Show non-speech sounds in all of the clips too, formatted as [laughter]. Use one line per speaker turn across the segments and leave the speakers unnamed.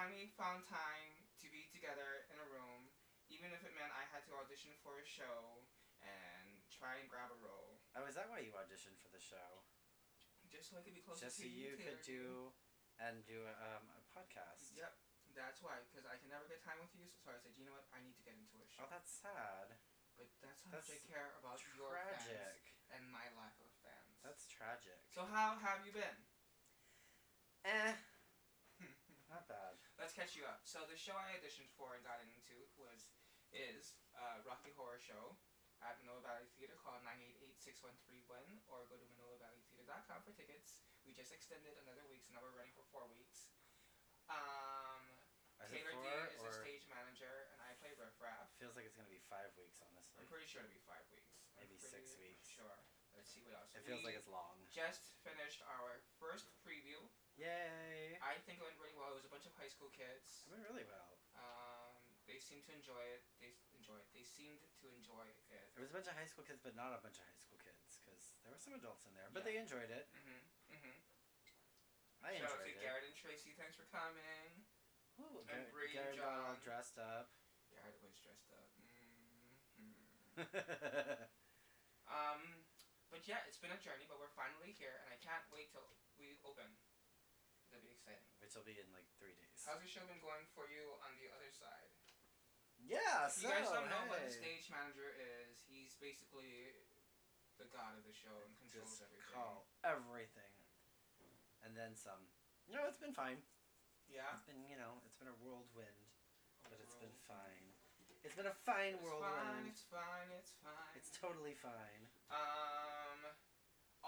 finally found time to be together in a room, even if it meant I had to audition for a show and try and grab a role,
Oh, is that why you auditioned for the show?
just so I could be closer
Just
to
so you could do and do a, um, a podcast.
Yep, that's why. Because I can never get time with you, so I said, you know what, I need to get into a show.
Oh, that's sad.
But that's how much I
That's
care about your fans and my lack of fans.
That's tragic.
so how have you been?
Eh.
Let's catch you up. So the show I auditioned for and got into was is uh, Rocky Horror Show at Manoa Valley Theater. Call 988-6131 or go to ManoaValleyTheater.com for tickets. We just extended another week, so now we're running for four weeks. Um, Taylor D is the stage manager, and I play Riff Raff.
feels like it's gonna be five weeks, honestly.
I'm pretty sure it'll be five weeks.
Maybe six weeks.
Sure. Let's see what else.
It feels
We
like it's long.
just finished our first.
Yay!
I think it went really well. It was a bunch of high school kids.
I went really well.
Um, they seemed to enjoy it. They s- enjoy it. They seemed to enjoy it.
It was a bunch of high school kids, but not a bunch of high school kids, because there were some adults in there. But
Yeah.
they enjoyed it.
Mhm. Mhm.
I
Shout out
enjoyed
to
it.
Garrett and Tracy. Thanks for coming.
Ooh,
and
Gar-
Bree and
Garrett got all dressed up.
Garrett was dressed up. [laughs] Mhm. Um, but yeah, it's been a journey, but we're finally here, and I can't wait till we open. It'll exciting.
Which will be in like three days.
How's the show been going for you on the other side?
yeah,
If
so
you guys don't know what the stage manager is, he's basically the god of the show and controls
Just
everything.
call everything, and then some. No, it's been fine.
Yeah.
It's been, you know, it's been a whirlwind, but it's been fine. It's been a fine
It's
whirlwind.
fine. It's fine. It's fine.
It's totally fine.
Um.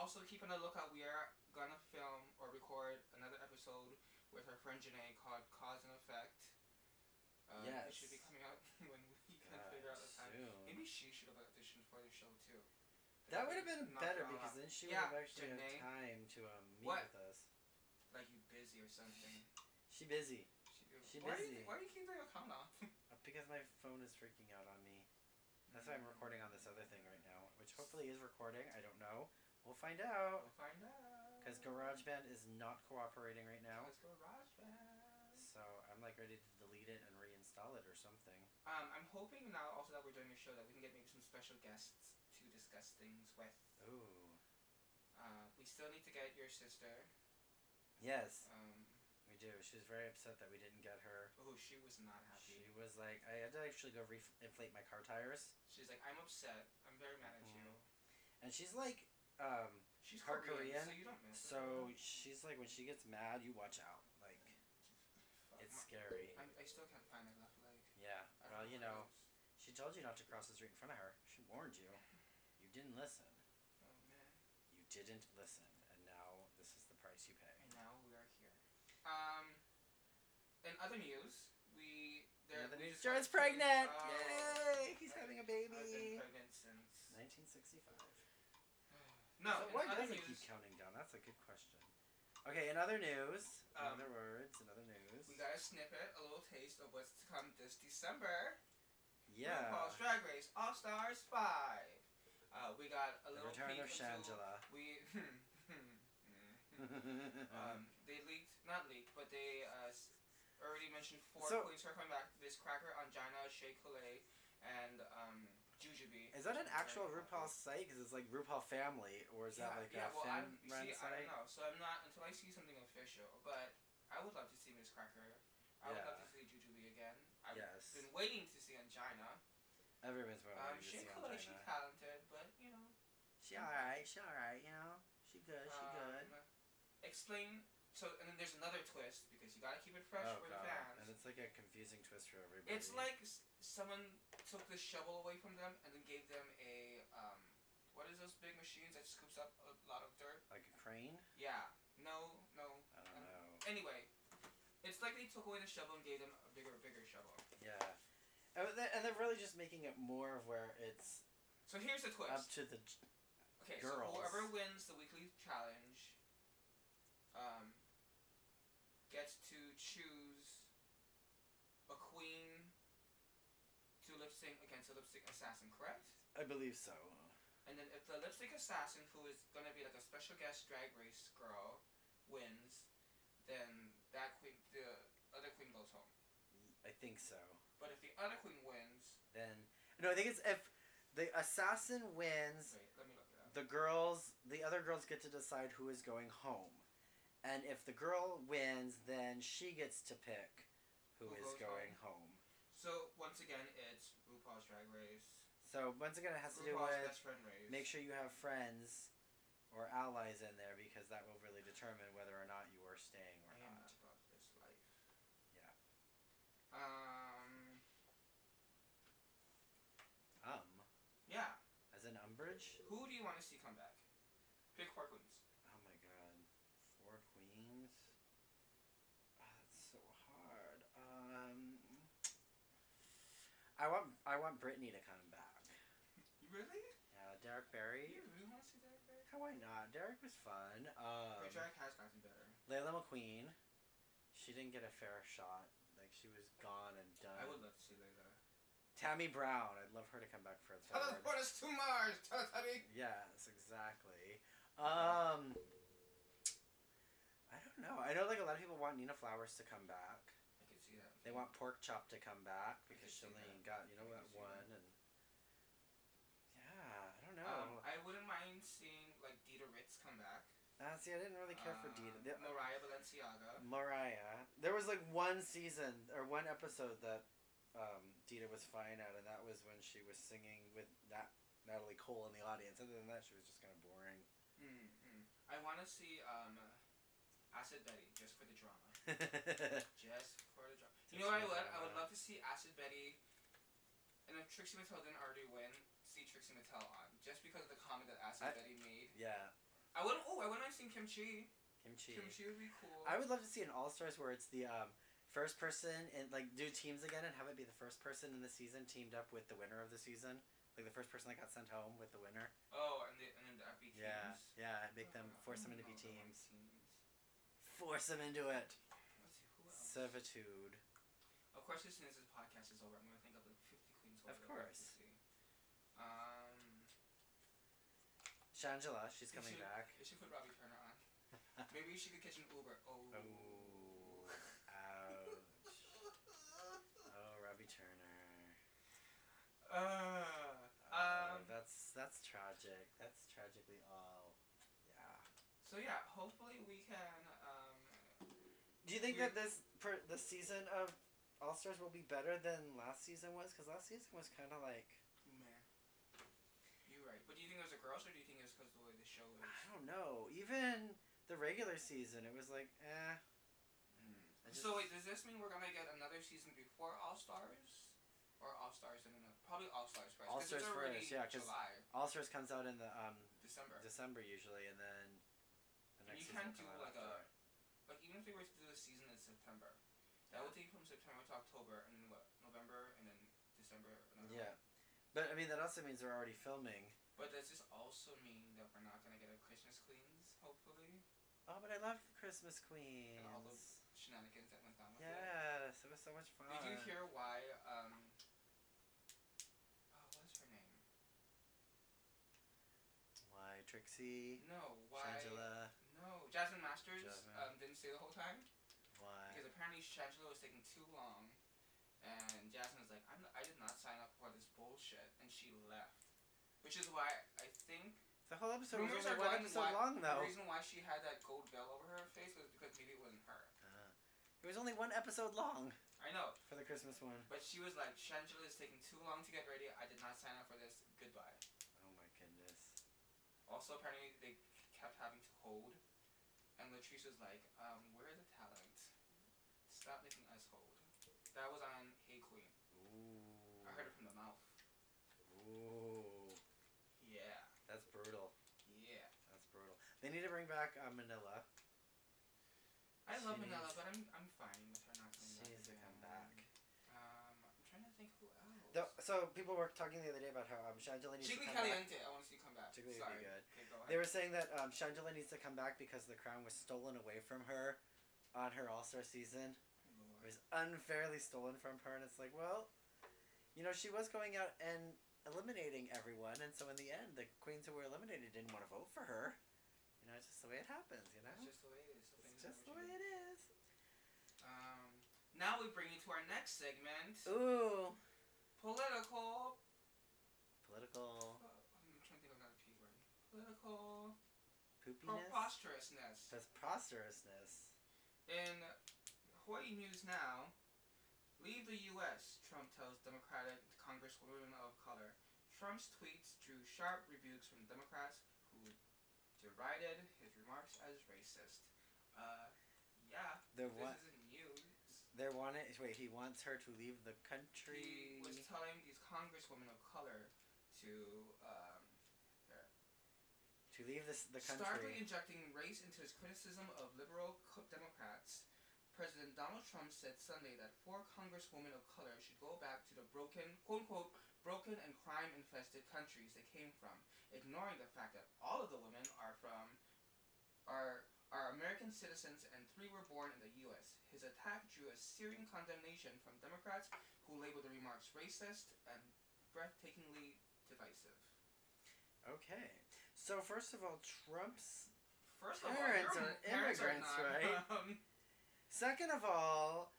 Also, keep on the lookout. We are gonna film or record another episode with our friend Janae called Cause and Effect. Uh, It should be coming out [laughs] when we can
God,
figure out the time.
soon.
Maybe she should have auditioned for the show too.
That would have been better because then she
Yeah,
would have actually
Janae.
had time to um, meet
What?
with us.
like you busy or something.
She busy
She,
She
why Do
busy.
you, why do you keep your account off? [laughs]
uh, because my phone is freaking out on me. That's why I'm recording on this other thing right now, which hopefully is recording. I don't know. We'll find out.
We'll find out.
Because GarageBand is not cooperating right now.
Let's GarageBand.
So I'm like ready to delete it and reinstall it or something.
Um, I'm hoping now also that we're doing a show that we can get maybe some special guests to discuss things with.
Ooh.
Uh, we still need to get your sister.
Yes,
Um,
we do. She was very upset that we didn't get her.
oh, she was not happy.
She was like, I had to actually go re- inflate my car tires.
She's like, I'm upset. I'm very mad at you.
And she's like, um,
She's
Part
Korean,
Korean,
so you don't miss
so she's like, when she gets mad, you watch out. Like, it's scary.
I, I still can't find my left leg.
Yeah. Well, you know, she told you not to cross the street in front of her. She warned you. You didn't listen.
Oh man.
You didn't listen, and now this is the price you pay.
And now we are here. Um, in other news, we there.
Another news-
just got
Jared's pregnant!
Oh,
Yay! He's having a
I've been pregnant since.
1965.
No,
So why does it keep counting down? That's a good question. Okay, in other news, in
Um,
other words, in other news.
we got a snippet, a little taste of what's to come this December.
yeah.
RuPaul's Drag Race All Stars Five. Uh, we got a
The
little
return
peek
of Shangela.
We. [laughs] [laughs] um, they leaked, not leaked, but they uh, already mentioned four
So-
queens are coming back. Miss Cracker, Ongina, Shea Coulee, and um,
Is that an actual
happy.
RuPaul site? Because it's like RuPaul Family, or is that like
yeah,
a
well,
fan
see, I
site?
don't know. So I'm not until I see something official. But I would love to see Miss Cracker. I would love to see Jujubee again. I've
Yes.
been waiting to see Ongina.
Everyone's been
Um,
to see
Coulee, she's
Ongina.
talented, but you know.
She alright, she alright, you know? She good, she good.
Um, explain. So, and then there's another twist because you gotta keep it fresh
Oh
for the fans.
And it's like a confusing twist for everybody.
It's like someone took the shovel away from them and then gave them a um, what is those big machines that scoops up a lot of dirt?
Like a crane?
Yeah. No, no.
I don't
Um,
know.
Anyway, it's like they took away the shovel and gave them a bigger, bigger shovel.
Yeah. And they- and they're really just making it more of where it's
So here's the twist.
up to the.
Okay,
girls.
so whoever wins the weekly challenge um, gets to choose a queen to lip sync against a lip sync assassin, correct?
I believe so.
And then if the lip sync assassin, who is gonna be like a special guest drag race girl, wins, then that queen, the other queen goes home.
I think so.
But if the other queen wins,
Then no, I think it's if the assassin wins,
wait, let me look it up.
the girls, the other girls get to decide who is going home, and if the girl wins, then she gets to pick who
Who
is going home.
So once again, it's Drag Race.
So once again, it has to do with
best friend race.
make sure you have friends or allies in there because that will really determine whether or not you are staying or
I
not.
this life.
Yeah.
Um.
Um,
Yeah.
as an umbrage.
Who do you want to see come back? Pick four queens.
Oh my god, four queens. Oh, that's so hard. Um, I want I want Brittany to come back.
You really?
Yeah, Derrick Barry.
You really want to see Derrick Barry?
How why not? Derrick was fun. Um,
drag has gotten better.
Laila McQueen. She didn't get a fair shot. Like she was gone and done.
I would love to see Laila.
Tammie Brown. I'd love her to come back for a third.
Teleport us to Mars, Teletubby!
Yes, exactly. Um, I don't know. I know like a lot of people want Nina Flowers to come back.
I could see that.
They want Pork Chop to come back because she only got you know
I
that one and yeah, I don't know.
Um, I wouldn't mind seeing like Dida Ritz come back.
uh, see, I didn't really care for
Um,
Dida. The-
Mariah Balenciaga.
Mariah. There was like one season or one episode that um, Dida was fine at, and that was when she was singing with Nat- Natalie Cole in the audience. Other than that, she was just kind of boring.
Mm-hmm. I want to see um, Acid Betty just for the drama. [laughs] Just for the drama. You know what I would? I would love to see Acid Betty, and if Trixie Mattel didn't already win, see Trixie Mattel on just because of the comment that Acid
I-
Betty made.
yeah,
I wouldn't. Oh, I wouldn't mind seeing Kim Chi.
Kimchi.
kimchi. Would be cool.
I would love to see an All Stars where it's the um, first person and like do teams again and have it be the first person in the season teamed up with the winner of the season, like the first person that got sent home with the winner.
Oh, and, the, and then that be teams.
Yeah, yeah, make them
Oh,
force them into be teams.
teams.
Force them into it.
Let's see who else.
Servitude.
Of course, as soon as this podcast is over, I'm gonna think of like 50 queens.
Of
to
course.
Um,
Shangela, she's coming
should-
back.
they should put Robbie Turner on. [laughs] Maybe she could catch an Uber. Oh.
Oh, ouch. [laughs] Oh, Robbie Turner.
Uh,
Oh,
um.
that's that's tragic. That's tragically all. Yeah.
So yeah, hopefully we can.
Do you think that this per, the season of All Stars will be better than last season was? Because last season was kind of like
Meh. You're right. But do you think it was a girls, or do you think it's because the way the show is?
I don't know. Even the regular season, it was like eh. I
So wait, does this mean we're gonna get another season before All Stars, or All Stars and then probably All Stars first? 'cause
All-Stars first, yeah, 'cause-
July,
All Stars comes out in the um
December.
December usually, and then the next
you
season
can't do, like,
after.
Like even if they to do the season in September, that
Yeah.
would take from September to October, and then what? November, and then December.
Yeah.
one.
But I mean, that also means they're already filming.
But does this also mean that we're not gonna get a Christmas Queens? Hopefully,
Oh, but I love Christmas Queens.
and all the shenanigans that went down with it.
Yes, it was so much fun.
Did you hear why? Um. Oh, what's her name?
Why Trixie?
No, why?
Shangela?
Jasmine Masters
Jasmine.
Um, didn't stay the whole time
Why?
because apparently Shangela was taking too long, and Jasmine was like, I'm, I did not sign up for this bullshit, and she left. Which is why I think
The whole episode was only one episode
why-
long, though.
the reason why she had that gold veil over her face was because maybe it wasn't her.
Uh, it was only one episode long
I know,
for the Christmas one.
but she was like, Shangela is taking too long to get ready. I did not sign up for this. Goodbye.
Oh my goodness.
Also, apparently they kept having to hold, and Latrice was like, um, "Where are the talent? Stop making us hold." That was on Hey Qween.
Ooh.
I heard it from the mouth.
Ooh.
Yeah,
That's brutal.
yeah.
That's brutal. They need to bring back uh, Manila.
I love Manila, but I'm I'm fine with her not
She
coming back.
needs to come
again.
back.
Um, I'm trying to think who else.
The, so people were talking the other day about how um, Shangela needs to come back.
Caliente. I want to see you come back.
Chiqui would be
Sorry.
good.
Okay, go.
They were saying that um, Shangela needs to come back because the crown was stolen away from her on her All Star season. It was unfairly stolen from her, and it's like, well, you know, she was going out and eliminating everyone, and so in the end, the queens who were eliminated didn't want to vote for her. You know, it's just the way it happens. You know,
That's just the way it is.
It's just the way it is.
Um, now we bring you to our next segment.
Ooh.
Political.
Political
I'm trying to think of another P word. Political
poopiness.
preposterousness.
Preposterousness.
In Hawaii news now, leave the U.S. Trump tells Democratic Congresswoman of color. Trump's tweets drew sharp rebukes from Democrats who derided his remarks as racist. Uh, yeah,
what?
isn't news.
They're wanting. Wait, he wants her to leave the country.
He was telling these congresswomen of color to um,
to leave this the country.
starkly injecting race into his criticism of liberal Democrats. President Donald Trump said Sunday that four congresswomen of color should go back to the broken, quote unquote, broken and crime infested countries they came from, ignoring the fact that all of the women are from are are American citizens and three were born in the U.S. His attack drew a searing condemnation from Democrats who labeled the remarks racist and breathtakingly divisive.
Okay. So first of all, Trump's.
First of all,
Parents
your
are
parents
immigrants,
not,
right?
um,
Second of all,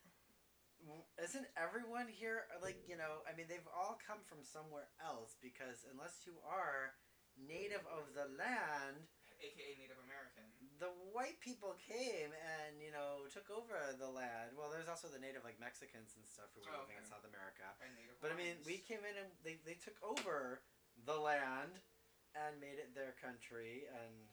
isn't everyone here like you know? I mean, they've all come from somewhere else because unless you are native of the land,
aka Native American.
The white people came and you know took over the land. Well, there's also the native like Mexicans and stuff who were
Oh,
living in. South America. But I mean, we came in and they, they took over the land and made it their country. And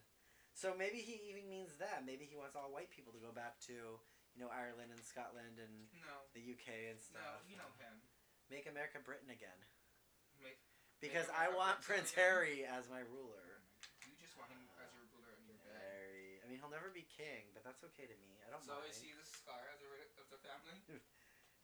so maybe he even means that. Maybe he wants all white people to go back to, you know, Ireland and Scotland and
No,
the UK and stuff.
no, you know him.
Make America Britain again.
Make,
Because
Make
I want
Britain
Prince
again?
Harry as my ruler.
you just want him as your ruler in your bed.
Harry. I mean, he'll never be king, but that's okay to me. I don't
So
mind.
is he the scar of the, of the family? [laughs]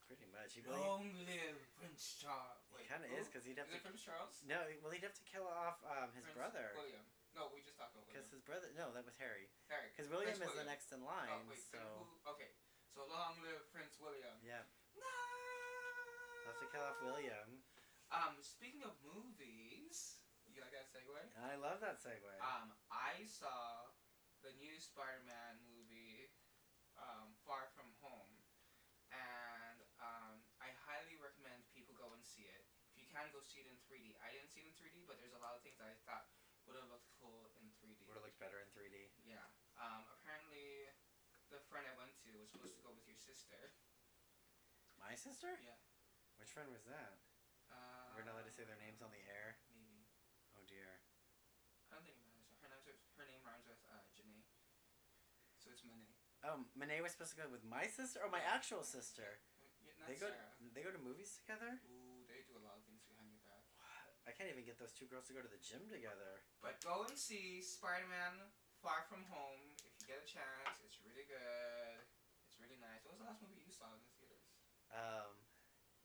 Pretty much. He really,
Long live Prince Charles.
he kind of is because he'd have
Is
to.
it Prince Charles?
No, well, he'd have to kill off um, his
Prince
brother.
William. No, we just talked about
Because his brother. No, that was Harry.
Harry.
Because William
Prince
is the next in line.
Oh wait,
so
who, okay. So long live Prince William.
yeah,
No.
he'll have to kill off William.
Um, speaking of movies, you like that segue?
I love that segue.
Um, I saw the new Spider-Man movie, um, Far From Home, and um, I highly recommend people go and see it. If you can, go see it in 3D. I didn't see it in 3D, but there's a lot of things I thought would have looked cool in 3D.
Would have looked better in 3D.
Yeah. Um, apparently, the friend I went to was supposed to go with your sister.
My sister?
Yeah.
Which friend was that?
Uh,
We're not allowed to say their names on the air.
Maybe.
Oh dear.
I don't think it matters. Her, name's, her name rhymes with uh, Janae. It's Monet.
Oh, Monet was supposed to go with my sister or my actual sister.
Yeah,
They go.
Sarah.
They go to movies together.
Ooh, they do a lot of things behind your back.
I can't even get those two girls to go to the gym together.
But go and see Spider-Man Far From Home if you get a chance. It's really good. It's really nice. What was the last movie you saw in the theaters?
Um,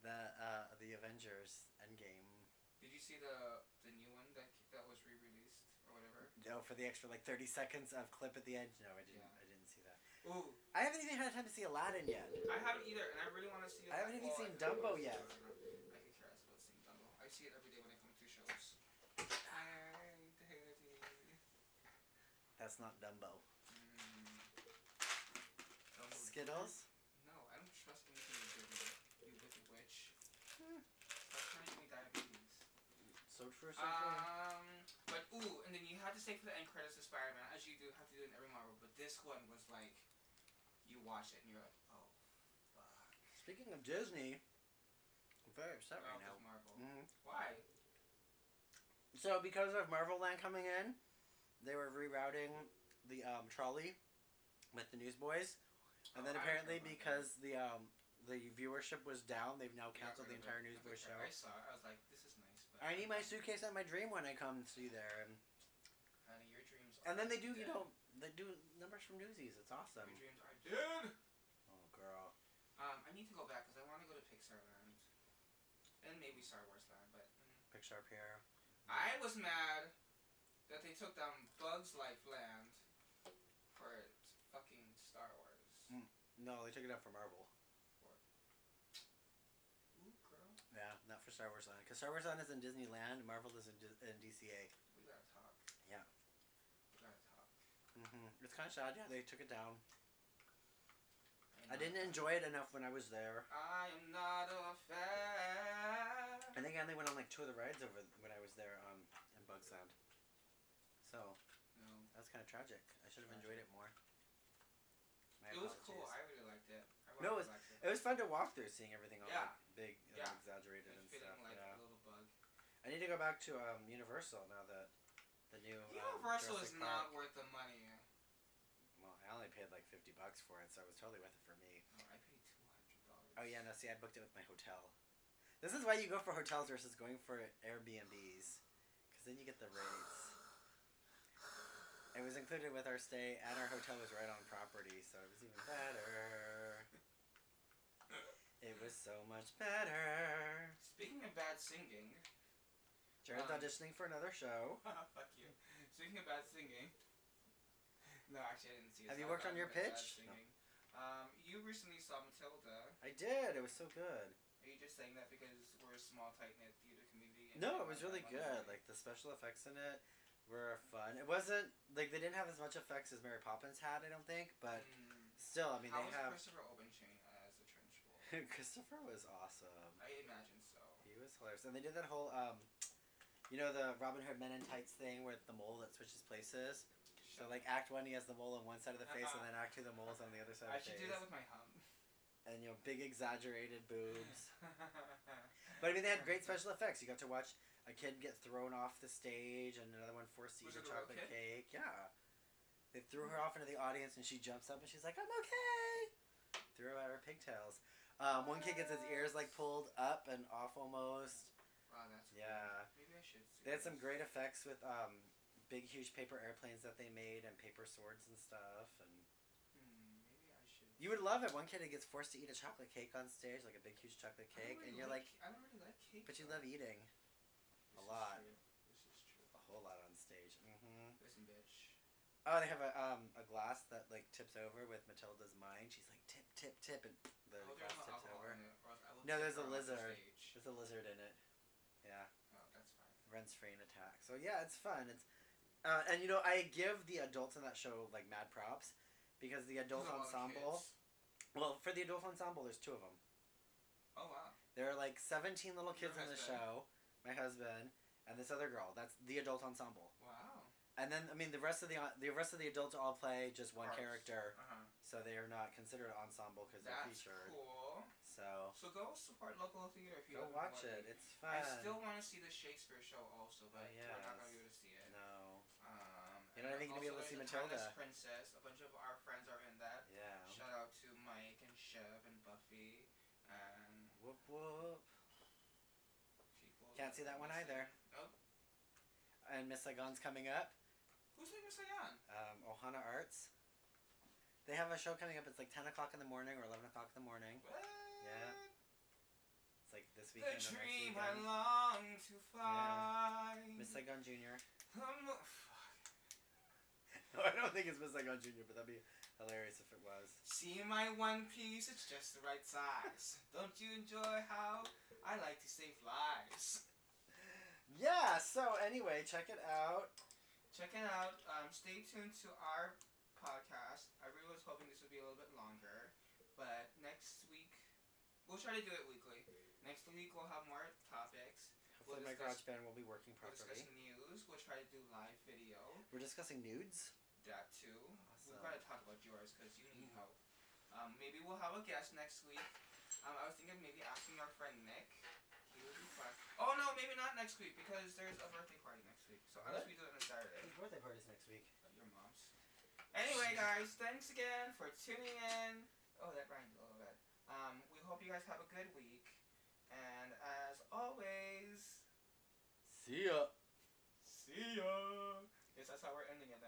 the uh the Avengers Endgame.
Did you see the the new one that that was re-released or whatever?
No, for the extra like thirty seconds of clip at the end. No, I didn't.
Yeah.
I didn't.
Ooh,
I haven't even had time to see Aladdin yet.
I haven't either, and I really want to see it.
I haven't even seen
I
Dumbo yet.
I could care less about seeing Dumbo. I see it every day when I come to shows.
That's not Dumbo.
Mm. Dumbo.
Skittles.
No, I don't trust anything you me. You wicked witch.
Hmm.
Stop trying to give me diabetes.
So true. So.
Um, but ooh, and then you had to stay for the end credits of Spider-Man, as you do have to do in every Marvel. But this one was like, watch it and you're like, oh, fuck.
Speaking of Disney, I'm very upset right now.
Marvel.
hmm
Why?
So because of Marvel Land coming in, they were rerouting the um, trolley with the Newsboys, and
Oh,
then apparently
remember that.
because the um, the viewership was down, they've now
Yeah,
canceled the entire Newsboys show.
I saw it. I was like, this is nice. But
I need my suitcase and my dream when I come see there, and
Honey, your dreams.
and then they do you know they do numbers from Newsies. It's awesome.
Your dreams are dead.
Oh girl.
Um, I need to go back because I want to go to Pixar Land, and maybe Star Wars Land. But mm.
Pixar Pier.
I was mad that they took down Bugs Life Land for fucking Star Wars.
Mm. No, they took it out for Marvel.
Ooh, girl,
Yeah, not for Star Wars Land. Because Star Wars Land is in Disneyland, Marvel is in, D- in DCA.
we gotta talk.
Yeah.
We gotta talk.
hmm It's kind of sad. Yeah, they took it down.
I
didn't enjoy it enough when I was there.
I am not a fan.
I think I only went on like two of the rides over when I was there um, in Bugs Land. So
No.
that was kind of tragic. I should have enjoyed it more. My
It was cool. I really liked it. I
No,
really liked it.
It was fun to walk through, seeing everything all
Yeah.
like, big and
Yeah.
exaggerated
And
stuff.
like
yeah.
a little bug.
I need to go back to um, Universal now that the new um,
Universal is
Jurassic
not
Park-
worth the money.
Well, I only paid like fifty bucks for it, so it was totally worth it for me.
Oh, I paid two hundred dollars.
Oh yeah, no, see, I booked it with my hotel. This is why you go for hotels versus going for Airbnbs, because then you get the rates. It was included with our stay, and our hotel was right on property, so it was even better. It was so much better.
Speaking of bad singing,
Jared's
Um,
auditioning for another show. [laughs]
fuck you. Speaking of bad singing, no, actually, I didn't see.
Have you worked on your pitch? No.
Um, you recently saw Matilda.
I did. It was so good.
Are you just saying that because we're a small, tight knit theater community?
No, it was really good. Like the special effects in it were fun. It wasn't like they didn't have as much effects as Mary Poppins had. I don't think, but
Mm.
still, I mean,
How
they
was
have.
Christopher Obenchain as the Trunchbull? [laughs]
Christopher was awesome.
I imagine so.
He was hilarious, and they did that whole um, you know, the Robin Hood Men in Tights thing with the mole that switches places. So like Act One, he has the mole on one side of the face, and then Act Two, the mole's on the other side
I
of the face.
I should
face.
do that with my hum.
and you know, big exaggerated boobs. [laughs] But I mean, they had great special effects. You got to watch a kid get thrown off the stage, and another one eat a chocolate cake. Yeah. They threw her off into the audience, and she jumps up, and she's like, "I'm okay." Threw her out her pigtails. Um, one kid gets his ears like pulled up and off almost.
Wow, that's cool.
Yeah.
Maybe I should. See
They had some great effects with um, big, huge paper airplanes that they made and paper swords and stuff. And
maybe I should.
you would love it. One kid gets forced to eat a chocolate cake on stage, like a big, huge chocolate cake,
really
and you're like,
I don't really like cake.
but you love eating
This
a
is
lot.
True. This is true.
a whole lot on stage. hmm
Listen, bitch.
Oh, they have a um a glass that like tips over with Matilda's mind. She's like tip, tip, tip, and the
there's
glass tips over.
it, or else I will
No, there's a lizard. There's a lizard in it. Yeah,
Oh, that's fine.
runs free and attack. So yeah, it's fun. It's uh, and you know I give the adults in that show like mad props because the adult
There's a lot of
ensemble. Well, for the adult ensemble, there's two of them.
Oh wow.
There are like 17 little
Your
kids in the show. My husband and this other girl. That's the adult ensemble.
Wow.
And then I mean the rest of the the rest of the adults all play just one
Parts.
character,
Uh huh.
so they are not considered ensemble because they're
That's
featured.
cool.
So
So go support local theater if you
go watch it. It's fun.
I still want to see the Shakespeare show also, but
Oh,
we're not gonna
yes.
be able to see it.
no. You're not even gonna be able to see
the
Matilda.
Princess. A bunch of our friends are in that.
Yeah.
Shout out to Mike and Chev and Buffy and
Whoop whoop.
people.
Can't see that one either.
Nope.
And Miss Saigon's coming up.
Who's Miss Saigon?
Um, Ohana Arts. They have a show coming up. It's like 10 o'clock in the morning or 11 o'clock in the morning.
What? Yeah.
It's like this
The
weekend or next
dream I
weekend.
long to fly.
Miss Saigon Jr.
Um, fuck.
No, [laughs] I don't think it's Miss Saigon Jr., but that'd be hilarious if it was.
See my one piece, it's just the right size. Don't you enjoy how I like to save lives?
Yeah, so anyway, check it out.
Check it out. Um, stay tuned to our podcast. I really was hoping this would be a little bit longer, but next week we'll try to do it weekly. Next week we'll have more topics.
Hopefully,
We'll
my GarageBand will be working
We'll discuss
properly.
news. We'll try to do live video.
We're discussing nudes
that too.
Awesome.
We've got to talk about yours because you need help. Um, maybe we'll have a guest next week. Um, I was thinking maybe asking our friend Nick. He would be fun. Oh no, maybe not next week because there's a birthday party next week. So I'll just it on Saturday.
Birthday party is next week?
Your mom's. Anyway, guys, thanks again for tuning in. Oh, that rhymed a little bit. Um, we hope you guys have a good week. And as always, see ya. See ya. Yes, that's how we're ending it.